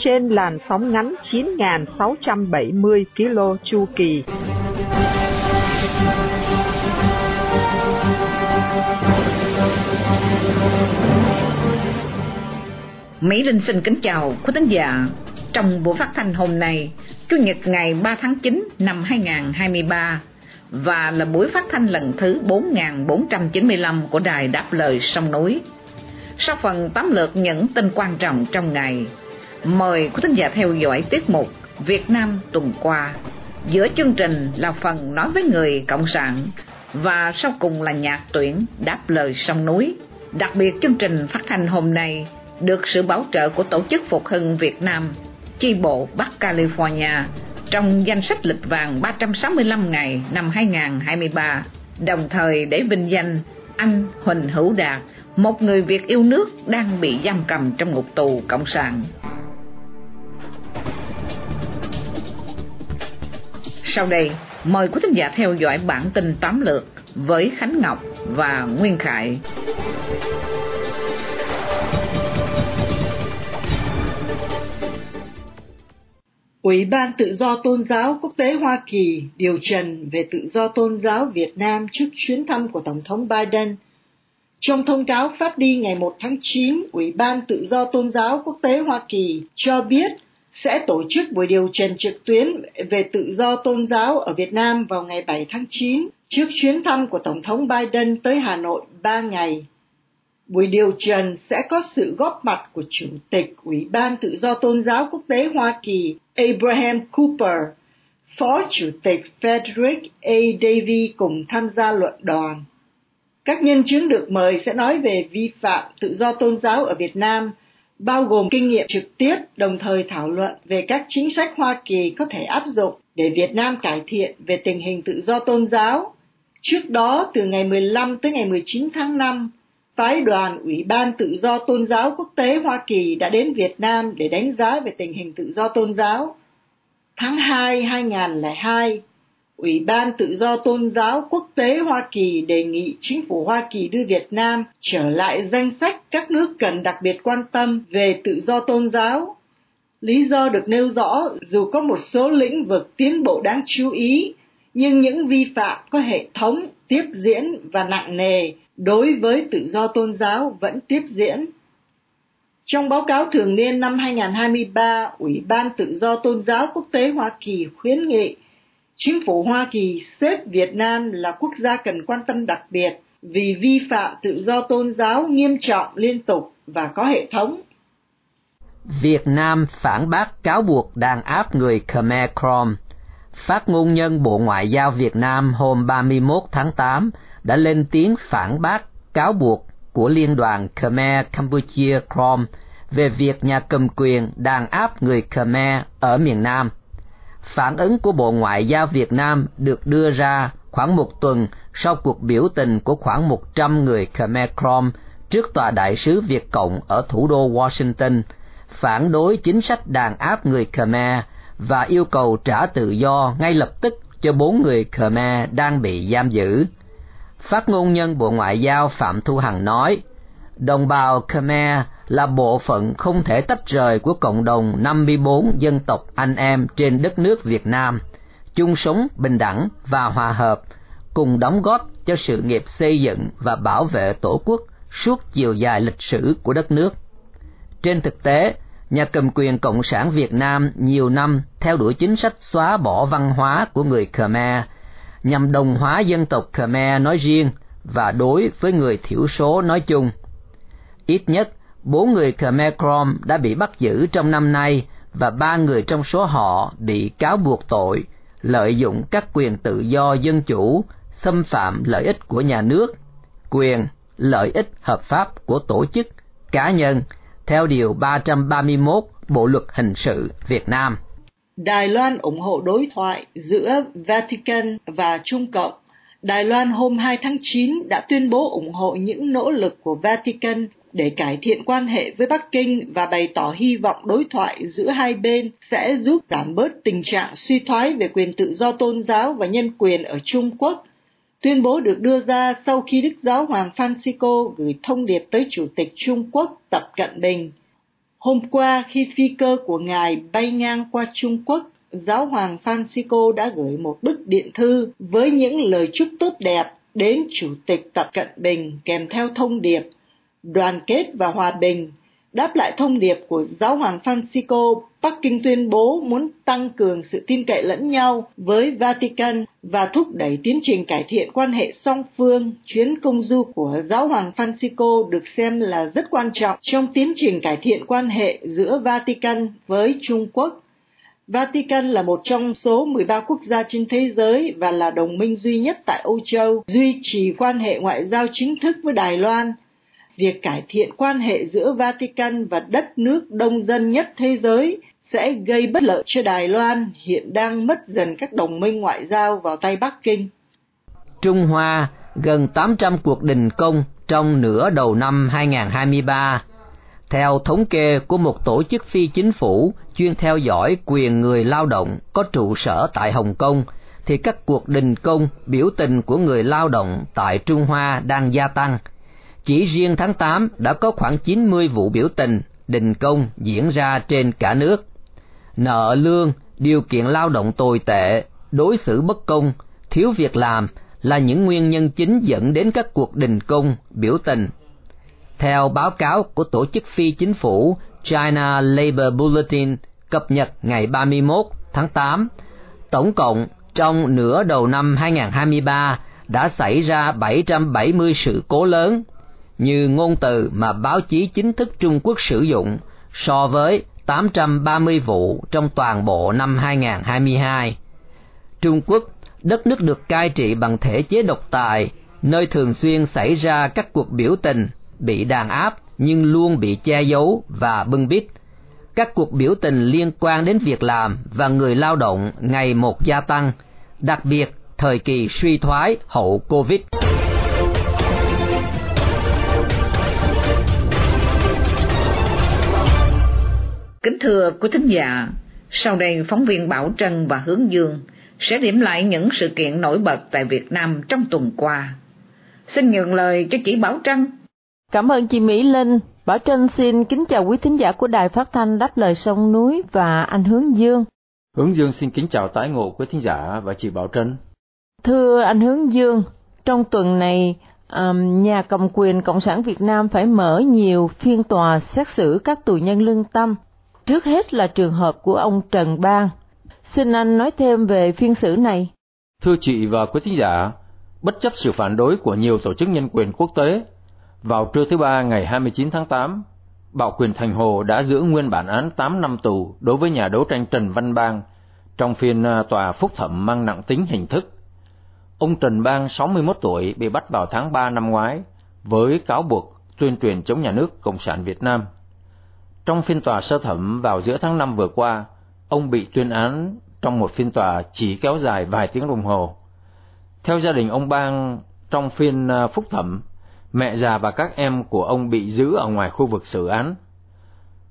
Trên làn sóng ngắn 9.670 km chu kỳ. Mỹ Linh xin kính chào quý thính giả. Trong buổi phát thanh hôm nay, Chủ nhật ngày 3 tháng 9 năm 2023 và là buổi phát thanh lần thứ 4495 của Đài Đáp Lời Sông Núi. Sau phần tóm lược những tin quan trọng trong ngày, mời quý thính giả theo dõi tiết mục Việt Nam tuần qua. Giữa chương trình là phần nói với người Cộng sản và sau cùng là nhạc tuyển Đáp Lời Sông Núi. Đặc biệt chương trình phát thanh hôm nay được sự bảo trợ của Tổ chức Phục hưng Việt Nam, chi bộ Bắc California trong danh sách lịch vàng 365 ngày năm 2023, đồng thời để vinh danh anh Huỳnh Hữu Đạt, một người Việt yêu nước đang bị giam cầm trong ngục tù Cộng sản. Sau đây, mời quý thính giả theo dõi bản tin tóm lược với Khánh Ngọc và Nguyên Khải. Ủy ban Tự do Tôn giáo Quốc tế Hoa Kỳ điều trần về tự do tôn giáo Việt Nam trước chuyến thăm của Tổng thống Biden. Trong thông cáo phát đi ngày 1 tháng 9, Ủy ban Tự do Tôn giáo Quốc tế Hoa Kỳ cho biết sẽ tổ chức buổi điều trần trực tuyến về tự do tôn giáo ở Việt Nam vào ngày 7 tháng 9 trước chuyến thăm của Tổng thống Biden tới Hà Nội 3 ngày. Buổi điều trần sẽ có sự góp mặt của Chủ tịch Ủy ban Tự do Tôn giáo Quốc tế Hoa Kỳ Abraham Cooper, Phó Chủ tịch Frederick A. Davy cùng tham gia luận đoàn. Các nhân chứng được mời sẽ nói về vi phạm tự do tôn giáo ở Việt Nam, bao gồm kinh nghiệm trực tiếp, đồng thời thảo luận về các chính sách Hoa Kỳ có thể áp dụng để Việt Nam cải thiện về tình hình tự do tôn giáo. Trước đó, từ ngày 15 tới ngày 19 tháng 5, phái đoàn Ủy ban Tự do Tôn giáo Quốc tế Hoa Kỳ đã đến Việt Nam để đánh giá về tình hình tự do tôn giáo. Tháng 2 2002, Ủy ban Tự do Tôn giáo Quốc tế Hoa Kỳ đề nghị chính phủ Hoa Kỳ đưa Việt Nam trở lại danh sách các nước cần đặc biệt quan tâm về tự do tôn giáo. Lý do được nêu rõ dù có một số lĩnh vực tiến bộ đáng chú ý, nhưng những vi phạm có hệ thống, tiếp diễn và nặng nề đối với tự do tôn giáo vẫn tiếp diễn. Trong báo cáo thường niên năm 2023, Ủy ban Tự do Tôn giáo Quốc tế Hoa Kỳ khuyến nghị chính phủ Hoa Kỳ xếp Việt Nam là quốc gia cần quan tâm đặc biệt vì vi phạm tự do tôn giáo nghiêm trọng liên tục và có hệ thống. Việt Nam phản bác cáo buộc đàn áp người Khmer Krom. Phát ngôn nhân Bộ Ngoại giao Việt Nam hôm 31 tháng 8 đã lên tiếng phản bác cáo buộc của Liên đoàn Khmer Campuchia Krom về việc nhà cầm quyền đàn áp người Khmer ở miền Nam. Phản ứng của Bộ Ngoại giao Việt Nam được đưa ra khoảng một tuần sau cuộc biểu tình của khoảng 100 người Khmer Krom trước tòa đại sứ Việt Cộng ở thủ đô Washington, phản đối chính sách đàn áp người Khmer và yêu cầu trả tự do ngay lập tức cho bốn người Khmer đang bị giam giữ. Phát ngôn nhân Bộ Ngoại giao Phạm Thu Hằng nói, đồng bào Khmer là bộ phận không thể tách rời của cộng đồng 54 dân tộc anh em trên đất nước Việt Nam, chung sống bình đẳng và hòa hợp, cùng đóng góp cho sự nghiệp xây dựng và bảo vệ Tổ quốc suốt chiều dài lịch sử của đất nước. Trên thực tế, nhà cầm quyền Cộng sản Việt Nam nhiều năm theo đuổi chính sách xóa bỏ văn hóa của người Khmer, nhằm đồng hóa dân tộc Khmer nói riêng và đối với người thiểu số nói chung. Ít nhất, bốn người Khmer Krom đã bị bắt giữ trong năm nay và ba người trong số họ bị cáo buộc tội lợi dụng các quyền tự do dân chủ, xâm phạm lợi ích của nhà nước, quyền, lợi ích hợp pháp của tổ chức, cá nhân, theo Điều 331 Bộ Luật Hình sự Việt Nam. Đài Loan ủng hộ đối thoại giữa Vatican và Trung Cộng. Đài Loan hôm 2 tháng 9 đã tuyên bố ủng hộ những nỗ lực của Vatican để cải thiện quan hệ với Bắc Kinh và bày tỏ hy vọng đối thoại giữa hai bên sẽ giúp giảm bớt tình trạng suy thoái về quyền tự do tôn giáo và nhân quyền ở Trung Quốc. Tuyên bố được đưa ra sau khi Đức Giáo Hoàng Francisco gửi thông điệp tới Chủ tịch Trung Quốc Tập Cận Bình. Hôm qua, khi phi cơ của Ngài bay ngang qua Trung Quốc, Giáo hoàng Francisco đã gửi một bức điện thư với những lời chúc tốt đẹp đến Chủ tịch Tập Cận Bình kèm theo thông điệp đoàn kết và hòa bình. Đáp lại thông điệp của Giáo hoàng Francisco, Bắc Kinh tuyên bố muốn tăng cường sự tin cậy lẫn nhau với Vatican và thúc đẩy tiến trình cải thiện quan hệ song phương. Chuyến công du của Giáo hoàng Francisco được xem là rất quan trọng trong tiến trình cải thiện quan hệ giữa Vatican với Trung Quốc. Vatican là một trong số 13 quốc gia trên thế giới và là đồng minh duy nhất tại Âu Châu, duy trì quan hệ ngoại giao chính thức với Đài Loan việc cải thiện quan hệ giữa Vatican và đất nước đông dân nhất thế giới sẽ gây bất lợi cho Đài Loan hiện đang mất dần các đồng minh ngoại giao vào tay Bắc Kinh. Trung Hoa gần 800 cuộc đình công trong nửa đầu năm 2023. Theo thống kê của một tổ chức phi chính phủ chuyên theo dõi quyền người lao động có trụ sở tại Hồng Kông, thì các cuộc đình công biểu tình của người lao động tại Trung Hoa đang gia tăng – chỉ riêng tháng 8 đã có khoảng 90 vụ biểu tình, đình công diễn ra trên cả nước. Nợ lương, điều kiện lao động tồi tệ, đối xử bất công, thiếu việc làm là những nguyên nhân chính dẫn đến các cuộc đình công, biểu tình. Theo báo cáo của tổ chức phi chính phủ China Labor Bulletin cập nhật ngày 31 tháng 8, tổng cộng trong nửa đầu năm 2023 đã xảy ra 770 sự cố lớn, như ngôn từ mà báo chí chính thức Trung Quốc sử dụng so với 830 vụ trong toàn bộ năm 2022. Trung Quốc, đất nước được cai trị bằng thể chế độc tài, nơi thường xuyên xảy ra các cuộc biểu tình, bị đàn áp nhưng luôn bị che giấu và bưng bít. Các cuộc biểu tình liên quan đến việc làm và người lao động ngày một gia tăng, đặc biệt thời kỳ suy thoái hậu Covid. Kính thưa quý thính giả, sau đây phóng viên Bảo Trân và Hướng Dương sẽ điểm lại những sự kiện nổi bật tại Việt Nam trong tuần qua. Xin nhường lời cho chị Bảo Trân. Cảm ơn chị Mỹ Linh. Bảo Trân xin kính chào quý thính giả của Đài Phát thanh Đáp lời sông núi và anh Hướng Dương. Hướng Dương xin kính chào tái ngộ quý thính giả và chị Bảo Trân. Thưa anh Hướng Dương, trong tuần này um, nhà cầm quyền Cộng sản Việt Nam phải mở nhiều phiên tòa xét xử các tù nhân lương tâm Trước hết là trường hợp của ông Trần Bang. Xin anh nói thêm về phiên xử này. Thưa chị và quý thính giả, bất chấp sự phản đối của nhiều tổ chức nhân quyền quốc tế, vào trưa thứ ba ngày 29 tháng 8, Bảo quyền Thành Hồ đã giữ nguyên bản án 8 năm tù đối với nhà đấu tranh Trần Văn Bang trong phiên à, tòa phúc thẩm mang nặng tính hình thức. Ông Trần Bang, 61 tuổi, bị bắt vào tháng 3 năm ngoái với cáo buộc tuyên truyền chống nhà nước Cộng sản Việt Nam trong phiên tòa sơ thẩm vào giữa tháng 5 vừa qua, ông bị tuyên án trong một phiên tòa chỉ kéo dài vài tiếng đồng hồ. Theo gia đình ông Bang, trong phiên à, phúc thẩm, mẹ già và các em của ông bị giữ ở ngoài khu vực xử án.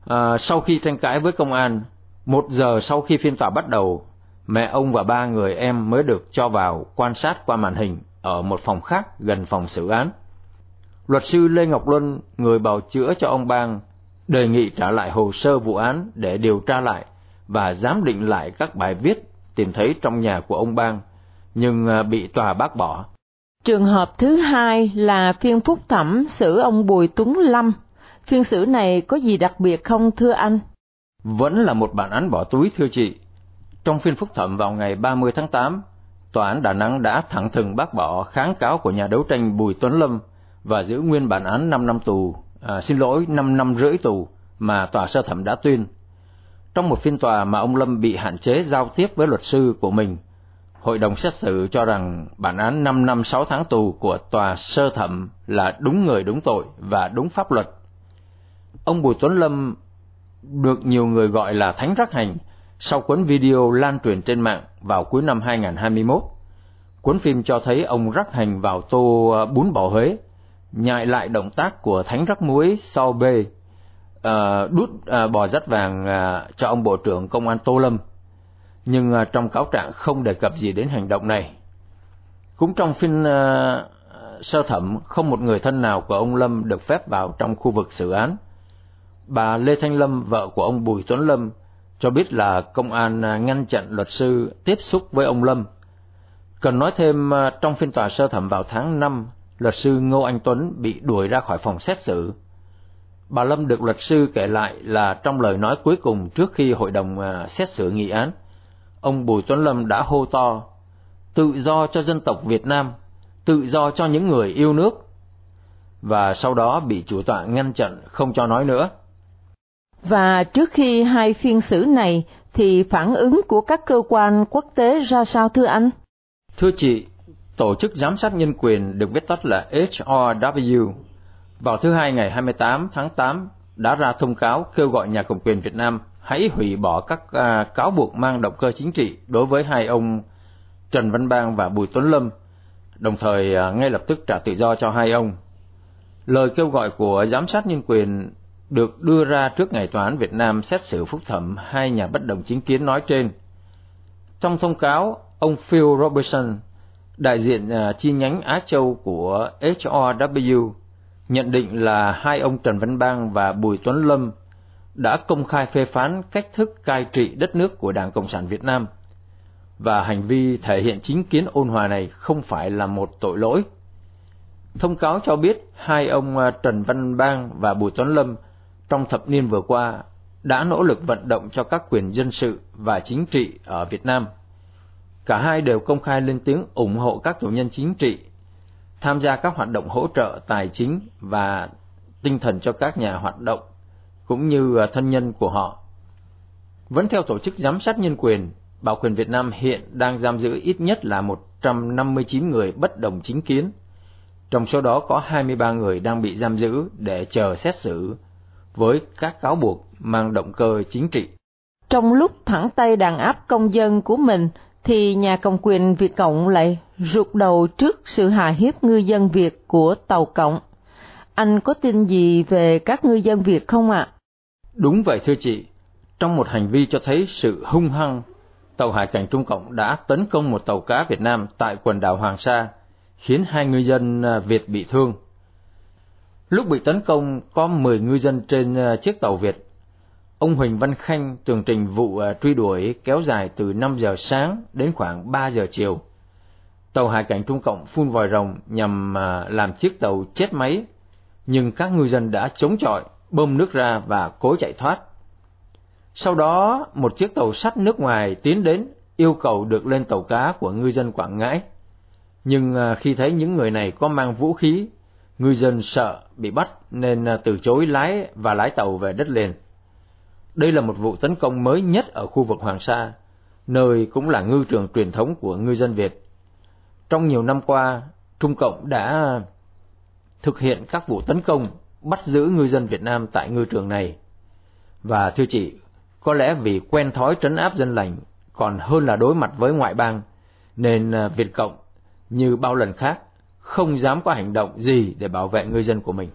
À, sau khi tranh cãi với công an, một giờ sau khi phiên tòa bắt đầu, mẹ ông và ba người em mới được cho vào quan sát qua màn hình ở một phòng khác gần phòng xử án. Luật sư Lê Ngọc Luân, người bào chữa cho ông Bang, đề nghị trả lại hồ sơ vụ án để điều tra lại và giám định lại các bài viết tìm thấy trong nhà của ông Bang, nhưng à, bị tòa bác bỏ. Trường hợp thứ hai là phiên phúc thẩm xử ông Bùi Tuấn Lâm. Phiên xử này có gì đặc biệt không thưa anh? Vẫn là một bản án bỏ túi thưa chị. Trong phiên phúc thẩm vào ngày 30 tháng 8, Tòa án Đà Nẵng đã thẳng thừng bác bỏ kháng cáo của nhà đấu tranh Bùi Tuấn Lâm và giữ nguyên bản án 5 năm tù à, xin lỗi 5 năm rưỡi tù mà tòa sơ thẩm đã tuyên. Trong một phiên tòa mà ông Lâm bị hạn chế giao tiếp với luật sư của mình, hội đồng xét xử cho rằng bản án 5 năm 6 tháng tù của tòa sơ thẩm là đúng người đúng tội và đúng pháp luật. Ông Bùi Tuấn Lâm được nhiều người gọi là thánh rắc hành sau cuốn video lan truyền trên mạng vào cuối năm 2021. Cuốn phim cho thấy ông rắc hành vào tô à, bún bò Huế, nhại lại động tác của thánh rắc muối sau bê, uh, đút uh, bò rắt vàng uh, cho ông Bộ trưởng Công an Tô Lâm. Nhưng uh, trong cáo trạng không đề cập gì đến hành động này. Cũng trong phiên uh, sơ thẩm, không một người thân nào của ông Lâm được phép vào trong khu vực xử án. Bà Lê Thanh Lâm, vợ của ông Bùi Tuấn Lâm, cho biết là công an ngăn chặn luật sư tiếp xúc với ông Lâm. Cần nói thêm trong phiên tòa sơ thẩm vào tháng 5, luật sư Ngô Anh Tuấn bị đuổi ra khỏi phòng xét xử. Bà Lâm được luật sư kể lại là trong lời nói cuối cùng trước khi hội đồng xét xử nghị án, ông Bùi Tuấn Lâm đã hô to, tự do cho dân tộc Việt Nam, tự do cho những người yêu nước, và sau đó bị chủ tọa ngăn chặn không cho nói nữa. Và trước khi hai phiên xử này thì phản ứng của các cơ quan quốc tế ra sao thưa anh? Thưa chị, Tổ chức Giám sát Nhân quyền được viết tắt là HRW vào thứ Hai ngày 28 tháng 8 đã ra thông cáo kêu gọi nhà cầm quyền Việt Nam hãy hủy bỏ các à, cáo buộc mang động cơ chính trị đối với hai ông Trần Văn Bang và Bùi Tuấn Lâm, đồng thời à, ngay lập tức trả tự do cho hai ông. Lời kêu gọi của giám sát nhân quyền được đưa ra trước ngày tòa án Việt Nam xét xử phúc thẩm hai nhà bất đồng chính kiến nói trên. Trong thông cáo, ông Phil Robertson, đại diện à, chi nhánh Á Châu của HRW, nhận định là hai ông Trần Văn Bang và Bùi Tuấn Lâm đã công khai phê phán cách thức cai trị đất nước của Đảng Cộng sản Việt Nam và hành vi thể hiện chính kiến ôn hòa này không phải là một tội lỗi. Thông cáo cho biết hai ông à, Trần Văn Bang và Bùi Tuấn Lâm trong thập niên vừa qua đã nỗ lực vận động cho các quyền dân sự và chính trị ở Việt Nam. Cả hai đều công khai lên tiếng ủng hộ các tù nhân chính trị, tham gia các hoạt động hỗ trợ tài chính và tinh thần cho các nhà hoạt động cũng như à, thân nhân của họ. Vẫn theo Tổ chức Giám sát Nhân quyền, Bảo quyền Việt Nam hiện đang giam giữ ít nhất là 159 người bất đồng chính kiến. Trong số đó có 23 người đang bị giam giữ để chờ xét xử với các cáo buộc mang động cơ chính trị. Trong lúc thẳng tay đàn áp công dân của mình, thì nhà cầm quyền Việt Cộng lại rụt đầu trước sự hà hiếp ngư dân Việt của Tàu Cộng. Anh có tin gì về các ngư dân Việt không ạ? Đúng vậy thưa chị, trong một hành vi cho thấy sự hung hăng, tàu hải cảnh Trung Cộng đã tấn công một tàu cá Việt Nam tại quần đảo Hoàng Sa, khiến hai ngư dân à, Việt bị thương. Lúc bị tấn công, có 10 ngư dân trên à, chiếc tàu Việt. Ông Huỳnh Văn Khanh tường trình vụ ờ, truy đuổi kéo dài từ 5 giờ sáng đến khoảng 3 giờ chiều. Tàu hải cảnh Trung Cộng phun vòi rồng nhằm ờ, làm chiếc tàu chết máy, nhưng các ngư dân đã chống chọi bơm nước ra và cố chạy thoát. Sau đó, một chiếc tàu sắt nước ngoài tiến đến yêu cầu được lên tàu cá của ngư dân Quảng Ngãi. Nhưng ờ, khi thấy những người này có mang vũ khí, ngư dân sợ bị bắt nên từ chối lái và lái tàu về đất liền. Đây là một vụ tấn công mới nhất ở khu vực Hoàng Sa, nơi cũng là ngư trường truyền thống của ngư dân Việt. Trong nhiều năm qua, Trung Cộng đã thực hiện các vụ tấn công bắt giữ ngư dân Việt Nam tại ngư trường này. Và thưa chị, có lẽ vì quen thói trấn áp dân lành còn hơn là đối mặt với ngoại bang, nên à, Việt Cộng như bao lần khác không dám có hành động gì để bảo vệ ngư dân của mình.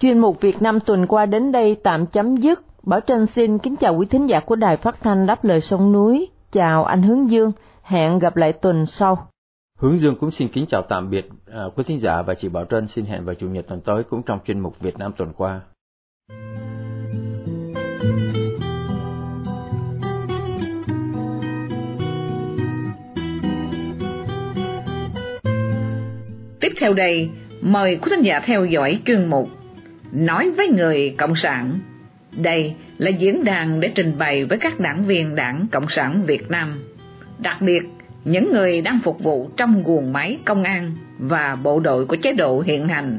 Chuyên mục Việt Nam tuần qua đến đây tạm chấm dứt. Bảo Trân xin kính chào quý thính giả của Đài Phát thanh Đáp lời sông núi. Chào anh Hướng Dương, hẹn gặp lại tuần sau. Hướng Dương cũng xin kính chào tạm biệt uh, quý thính giả và chị Bảo Trân xin hẹn vào chủ nhật tuần tới cũng trong chuyên mục Việt Nam tuần qua. Tiếp theo đây, mời quý thính giả theo dõi chuyên mục Nói với người Cộng sản. Đây là diễn đàn để trình bày với các đảng viên Đảng Cộng sản Việt Nam, đặc biệt những người đang phục vụ trong guồng máy công an và bộ đội của chế độ hiện hành.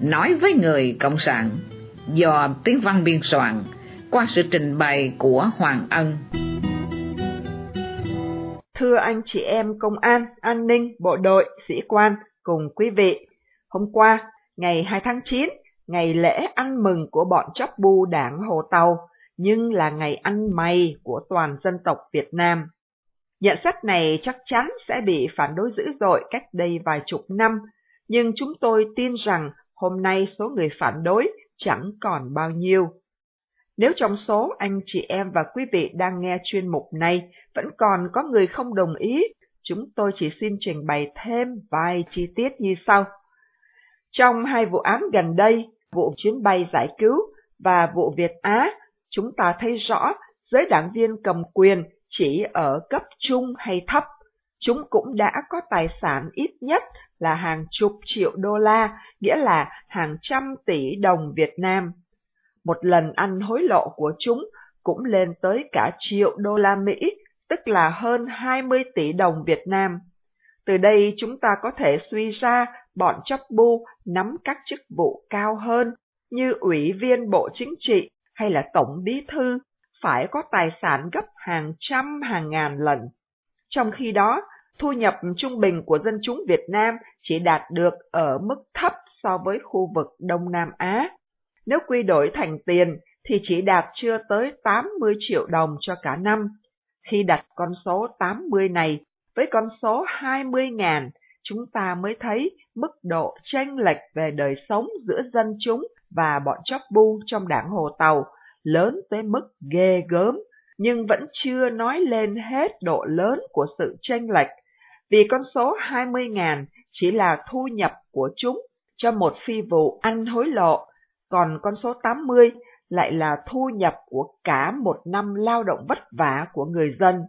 Nói với người Cộng sản do tiếng văn biên soạn qua sự trình bày của Hoàng Ân. Thưa anh chị em công an, an ninh, bộ đội, sĩ quan cùng quý vị, hôm qua, ngày 2 tháng 9, ngày lễ ăn mừng của bọn chóc bu đảng Hồ Tàu, nhưng là ngày ăn mày của toàn dân tộc Việt Nam. Nhận xét này chắc chắn sẽ bị phản đối dữ dội cách đây vài chục năm, nhưng chúng tôi tin rằng hôm nay số người phản đối chẳng còn bao nhiêu. Nếu trong số anh chị em và quý vị đang nghe chuyên mục này vẫn còn có người không đồng ý, chúng tôi chỉ xin trình bày thêm vài chi tiết như sau. Trong hai vụ án gần đây, vụ chuyến bay giải cứu và vụ Việt Á, chúng ta thấy rõ giới đảng viên cầm quyền chỉ ở cấp trung hay thấp. Chúng cũng đã có tài sản ít nhất là hàng chục triệu đô la, nghĩa là hàng trăm tỷ đồng Việt Nam. Một lần ăn hối lộ của chúng cũng lên tới cả triệu đô la Mỹ, tức là hơn 20 tỷ đồng Việt Nam. Từ đây chúng ta có thể suy ra bọn chấp bu nắm các chức vụ cao hơn như ủy viên Bộ Chính trị hay là Tổng Bí Thư phải có tài sản gấp hàng trăm hàng ngàn lần. Trong khi đó, thu nhập trung bình của dân chúng Việt Nam chỉ đạt được ở mức thấp so với khu vực Đông Nam Á. Nếu quy đổi thành tiền thì chỉ đạt chưa tới 80 triệu đồng cho cả năm. Khi đặt con số 80 này với con số 20 ngàn, chúng ta mới thấy mức độ tranh lệch về đời sống giữa dân chúng và bọn chóc bu trong đảng Hồ Tàu lớn tới mức ghê gớm, nhưng vẫn chưa nói lên hết độ lớn của sự tranh lệch, vì con số 20.000 chỉ là thu nhập của chúng cho một phi vụ ăn hối lộ, còn con số 80 lại là thu nhập của cả một năm lao động vất vả của người dân.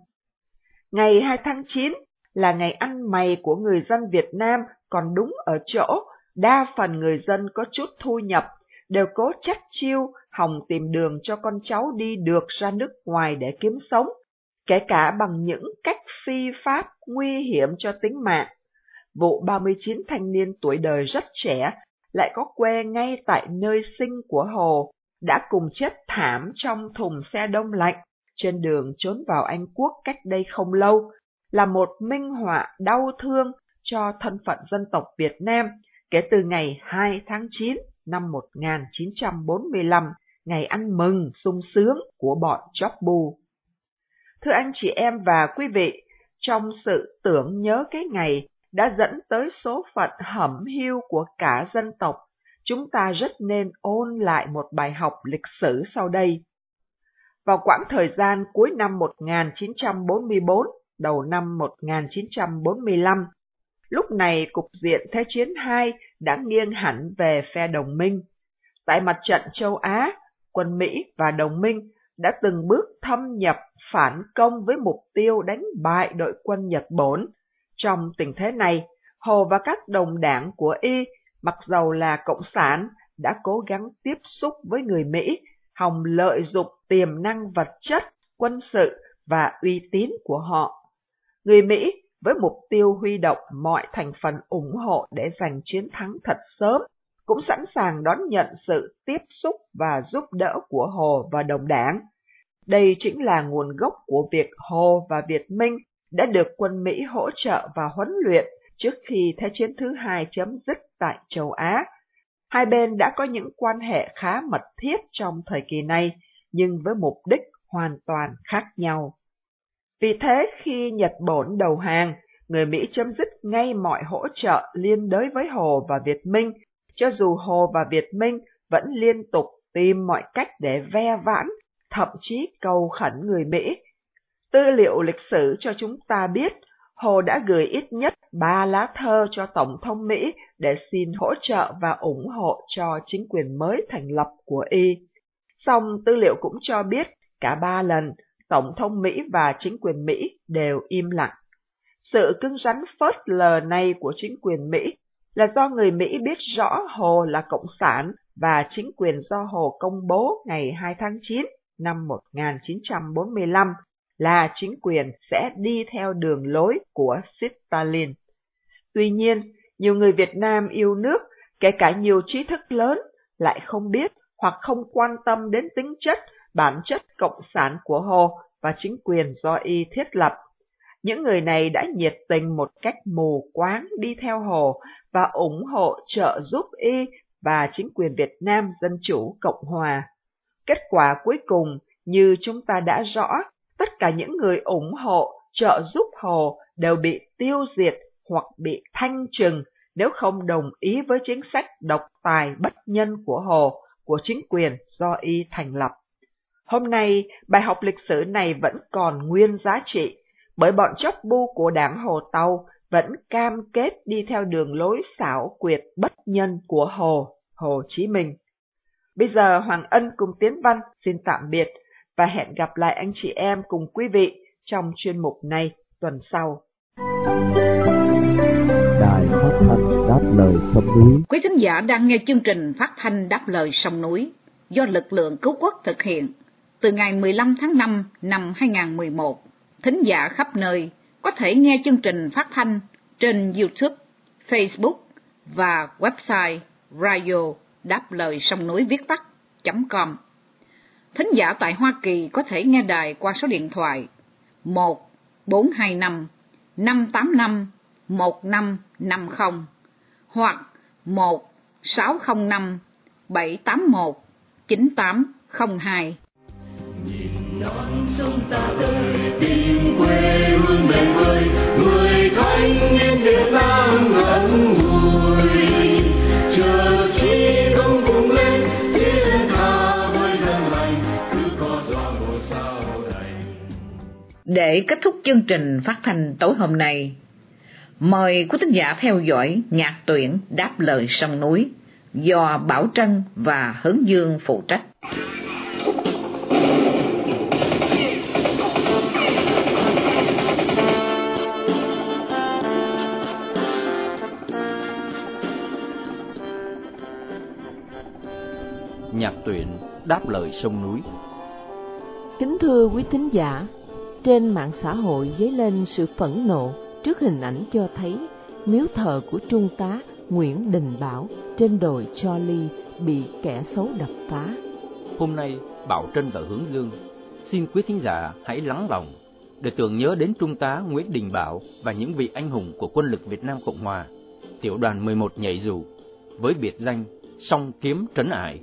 Ngày 2 tháng 9 là ngày ăn mày của người dân Việt Nam còn đúng ở chỗ, đa phần người dân có chút thu nhập đều cố chắc chiêu hòng tìm đường cho con cháu đi được ra nước ngoài để kiếm sống, kể cả bằng những cách phi pháp nguy hiểm cho tính mạng. Vụ 39 thanh niên tuổi đời rất trẻ lại có quê ngay tại nơi sinh của Hồ, đã cùng chết thảm trong thùng xe đông lạnh trên đường trốn vào Anh Quốc cách đây không lâu, là một minh họa đau thương cho thân phận dân tộc Việt Nam kể từ ngày 2 tháng 9 năm 1945, ngày ăn mừng sung sướng của bọn chóp bù. Thưa anh chị em và quý vị, trong sự tưởng nhớ cái ngày đã dẫn tới số phận hẩm hiu của cả dân tộc, chúng ta rất nên ôn lại một bài học lịch sử sau đây. Vào quãng thời gian cuối năm 1944, đầu năm 1945, lúc này cục diện Thế chiến II đã nghiêng hẳn về phe đồng minh. Tại mặt trận châu Á, quân Mỹ và đồng minh đã từng bước thâm nhập phản công với mục tiêu đánh bại đội quân Nhật Bản. Trong tình thế này, Hồ và các đồng đảng của Y, mặc dầu là cộng sản, đã cố gắng tiếp xúc với người Mỹ, hòng lợi dụng tiềm năng vật chất, quân sự và uy tín của họ. Người Mỹ với mục tiêu huy động mọi thành phần ủng hộ để giành chiến thắng thật sớm, cũng sẵn sàng đón nhận sự tiếp xúc và giúp đỡ của Hồ và đồng đảng. Đây chính là nguồn gốc của việc Hồ và Việt Minh đã được quân Mỹ hỗ trợ và huấn luyện trước khi Thế chiến thứ hai chấm dứt tại châu Á. Hai bên đã có những quan hệ khá mật thiết trong thời kỳ này, nhưng với mục đích hoàn toàn khác nhau. Vì thế khi Nhật Bản đầu hàng, người Mỹ chấm dứt ngay mọi hỗ trợ liên đới với Hồ và Việt Minh, cho dù Hồ và Việt Minh vẫn liên tục tìm mọi cách để ve vãn, thậm chí cầu khẩn người Mỹ. Tư liệu lịch sử cho chúng ta biết, Hồ đã gửi ít nhất ba lá thơ cho Tổng thống Mỹ để xin hỗ trợ và ủng hộ cho chính quyền mới thành lập của Y. Song tư liệu cũng cho biết cả ba lần Tổng thống Mỹ và chính quyền Mỹ đều im lặng. Sự cứng rắn phớt lờ này của chính quyền Mỹ là do người Mỹ biết rõ Hồ là Cộng sản và chính quyền do Hồ công bố ngày 2 tháng 9 năm 1945 là chính quyền sẽ đi theo đường lối của Stalin. Tuy nhiên, nhiều người Việt Nam yêu nước, kể cả nhiều trí thức lớn, lại không biết hoặc không quan tâm đến tính chất bản chất cộng sản của Hồ và chính quyền do y thiết lập. Những người này đã nhiệt tình một cách mù quáng đi theo Hồ và ủng hộ trợ giúp y và chính quyền Việt Nam Dân Chủ Cộng Hòa. Kết quả cuối cùng, Như chúng ta đã rõ, tất cả những người ủng hộ, trợ giúp Hồ đều bị tiêu diệt hoặc bị thanh trừng nếu không đồng ý với chính sách độc tài bất nhân của Hồ, của chính quyền do y thành lập. Hôm nay, bài học lịch sử này vẫn còn nguyên giá trị, bởi bọn chốc bu của đảng Hồ Tàu vẫn cam kết đi theo đường lối xảo quyệt bất nhân của Hồ, Hồ Chí Minh. Bây giờ Hoàng Ân cùng Tiến Văn xin tạm biệt và hẹn gặp lại anh chị em cùng quý vị trong chuyên mục này tuần sau. Đài phát thanh đáp lời sông núi. Quý thính giả đang nghe chương trình phát thanh đáp lời sông núi do lực lượng cứu quốc thực hiện từ ngày 15 tháng 5 năm 2011. Thính giả khắp nơi có thể nghe chương trình phát thanh trên YouTube, Facebook và website radio đáp lời sông núi viết tắt.com. Thính giả tại Hoa Kỳ có thể nghe đài qua số điện thoại 1 425 585 1550 hoặc 1 605 781 9802. Non sông ta tới tìm quê hương người thanh niên Việt Nam. Chờ chi cùng lên, thiên tha với dân lành, cứ có gió sao. Để kết thúc chương trình phát thanh tối hôm nay, mời quý thính giả theo dõi nhạc tuyển Đáp lời sông núi do Bảo Trân và Hướng Dương phụ trách. Nhạc tuyển đáp lời sông núi. Kính thưa quý thính giả, trên mạng xã hội dấy lên sự phẫn nộ trước hình ảnh cho thấy miếu thờ của Trung tá Nguyễn Đình Bảo trên đồi Charlie bị kẻ xấu đập phá. Hôm nay, Bảo Trân và Hướng Dương xin quý thính giả hãy lắng lòng để tưởng nhớ đến Trung tá Nguyễn Đình Bảo và những vị anh hùng của quân lực Việt Nam Cộng Hòa, tiểu đoàn 11 nhảy dù, với biệt danh Song Kiếm Trấn Ải.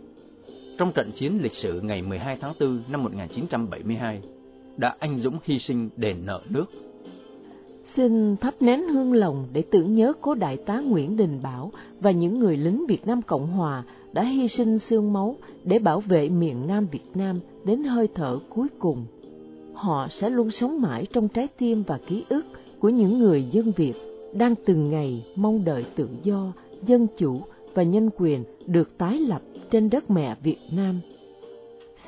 Trong trận chiến lịch sử ngày 12 tháng 4 năm 1972, đã anh dũng hy sinh đền nợ nước. Xin thắp nén hương lòng để tưởng nhớ cố đại tá Nguyễn Đình Bảo và những người lính Việt Nam Cộng Hòa đã hy sinh xương máu để bảo vệ miền Nam Việt Nam đến hơi thở cuối cùng. Họ sẽ luôn sống mãi trong trái tim và ký ức của những người dân Việt đang từng ngày mong đợi tự do, dân chủ và nhân quyền được tái lập trên đất mẹ Việt Nam.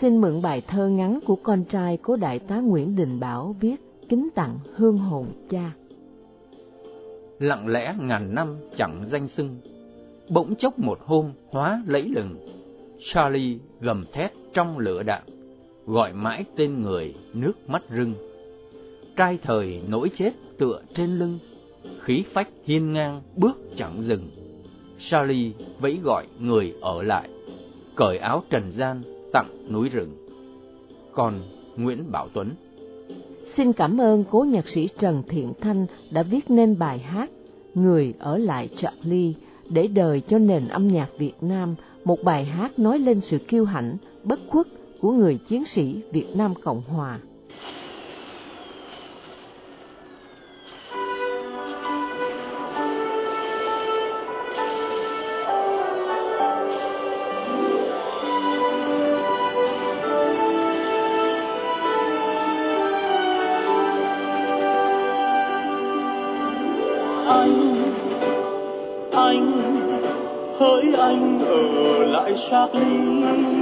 Xin mượn bài thơ ngắn của con trai cố đại tá Nguyễn Đình Bảo viết kính tặng hương hồn cha. Lặng lẽ ngàn năm chẳng danh xưng, bỗng chốc một hôm hóa lẫy lừng. Charlie gầm thét trong lửa đạn, gọi mãi tên người nước mắt rưng. Trai thời nỗi chết tựa trên lưng, khí phách hiên ngang bước chẳng dừng. Charlie vẫy gọi người ở lại, cởi áo trần gian tặng núi rừng. Còn Nguyễn Bảo Tuấn Xin cảm ơn cố nhạc sĩ Trần Thiện Thanh đã viết nên bài hát Người ở lại Charlie để đời cho nền âm nhạc Việt Nam một bài hát nói lên sự kiêu hãnh, bất khuất của người chiến sĩ Việt Nam Cộng Hòa. Anh. Anh hỡi anh ở lại Charlie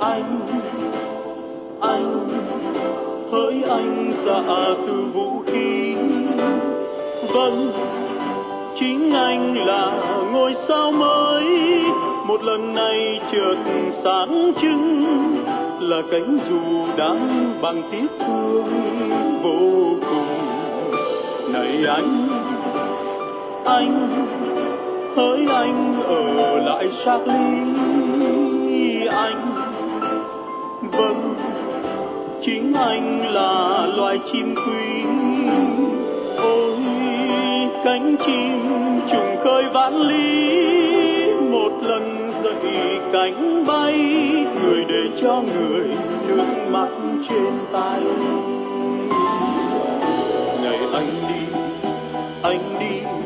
anh anh hỡi anh ra từ vũ khí. Vâng chính anh là ngôi sao mới. Một lần này chợt sáng trưng là cánh dù đang bằng tiếc thương vô cùng. Này anh anh, hỡi anh ở lại Charlie anh vâng chính anh là loài chim quý. Ôi, cánh chim trùng khơi vạn lý. Một lần dậy cánh bay, người để cho người nước mắt trên tay. Ngày anh đi anh đi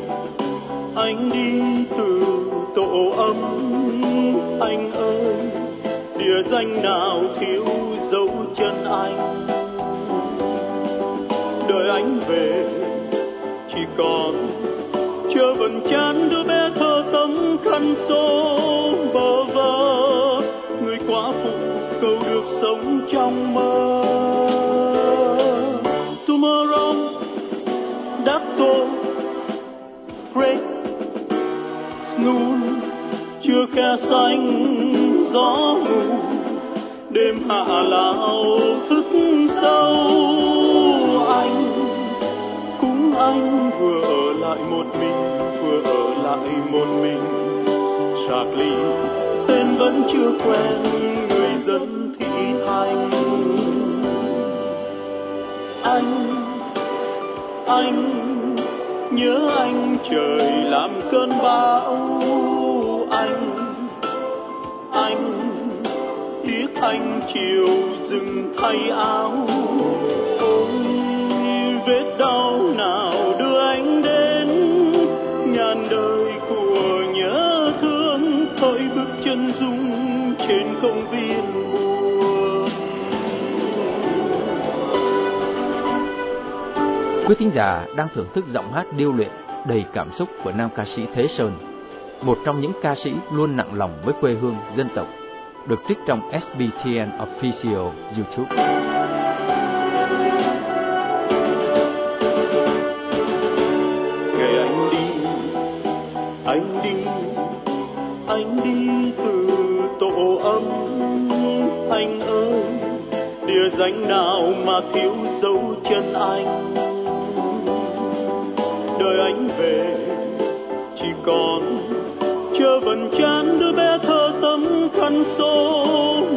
anh đi từ tổ ấm. Anh ơi, địa danh nào thiếu dấu chân anh? Đợi anh về, chỉ còn chưa vần chán đứa bé thơ tấm khăn số bờ vơ. Người quá phụ cầu được sống trong mơ. Xanh gió mù, đêm hạ lao thức sâu. Anh, cũng anh vừa ở lại một mình, vừa ở lại một mình. Charlie tên vẫn chưa quen, người dân thị thành. Anh anh, nhớ anh trời làm cơn bão. Anh anh. Tiếc anh chiều dừng thay áo ôi vết đau nào đưa anh đến. Ngàn đời của nhớ thương thôi bước chân dung trên công viên Quý thính giả đang thưởng thức giọng hát điêu luyện đầy cảm xúc của nam ca sĩ Thế Sơn, một trong những ca sĩ luôn nặng lòng với quê hương dân tộc, được trích trong SBTN Official YouTube. ngày anh đi anh đi anh đi từ tổ ấm anh ơi địa danh nào mà thiếu dấu chân anh đợi anh về chỉ còn chờ vần chán đứa bé thơ tấm khăn số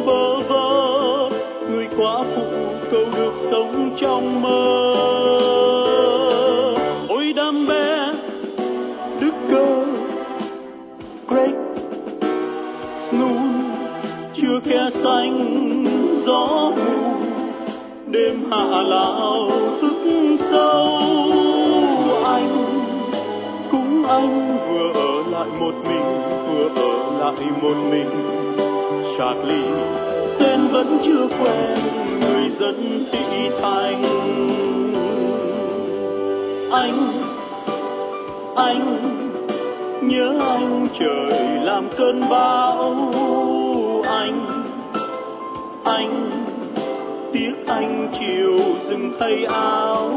bờ vơ. Người quá phụ câu được sống trong mơ. Ôi đam bé đức cơ great snoon chưa khe xanh gió mù. Đêm hạ lao thức sâu anh vừa ở lại một mình, vừa ở lại một mình. Charlie, tên vẫn chưa quen, người dân sĩ thành. Anh anh, nhớ anh trời làm cơn bão. Anh anh, tiếc anh chiều dừng thay áo.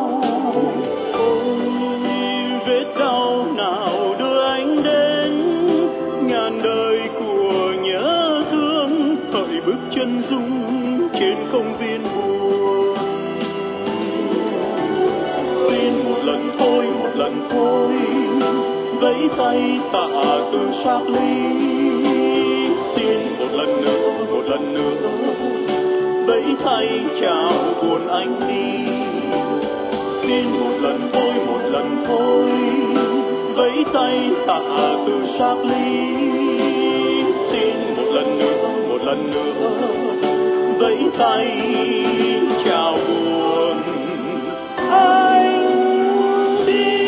Ôi chân dung trên công viên buồn xin một lần thôi, một lần thôi, vẫy tay tạ từ Charlie xin một lần nữa, một lần nữa, vẫy tay chào buồn anh đi. Xin một lần thôi, một lần thôi, vẫy tay tạ từ xác ly lần nữa, vẫy tay chào buồn anh đi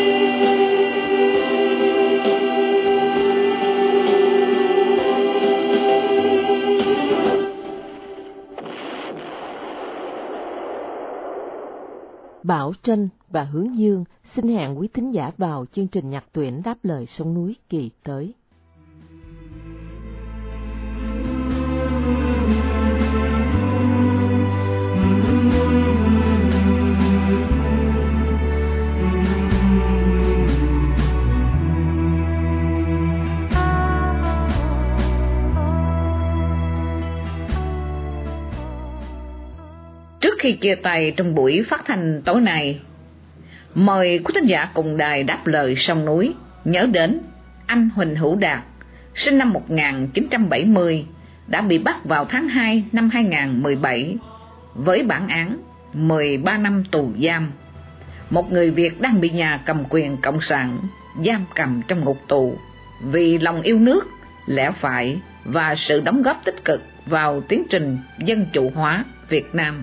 Bảo Trân và Hướng Dương xin hẹn quý thính giả vào chương trình nhạc tuyển đáp lời sông núi kỳ tới. Khi chia tay trong buổi phát thanh tối nay, mời quý thính giả cùng đài đáp lời sông núi nhớ đến anh Huỳnh Hữu Đạt, sinh năm 1970, đã bị bắt vào tháng 2 năm 2017 với bản án 13 năm tù giam. Một người Việt đang bị nhà cầm quyền Cộng sản giam cầm trong ngục tù vì lòng yêu nước, lẽ phải và sự đóng góp tích cực vào tiến trình dân chủ hóa Việt Nam.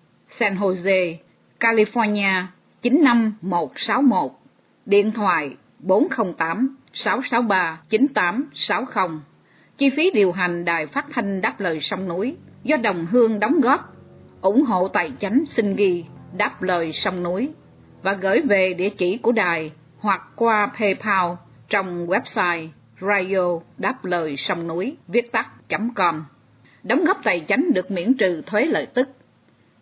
San Jose, California 95161 Điện thoại 408 663 9860 Chi phí điều hành đài phát thanh đáp lời sông núi do đồng hương đóng góp ủng hộ tài chánh xin ghi đáp lời sông núi và gửi về địa chỉ của đài hoặc qua PayPal trong website radio đáp lời sông núi viết tắt.com. Đóng góp tài chánh được miễn trừ thuế lợi tức.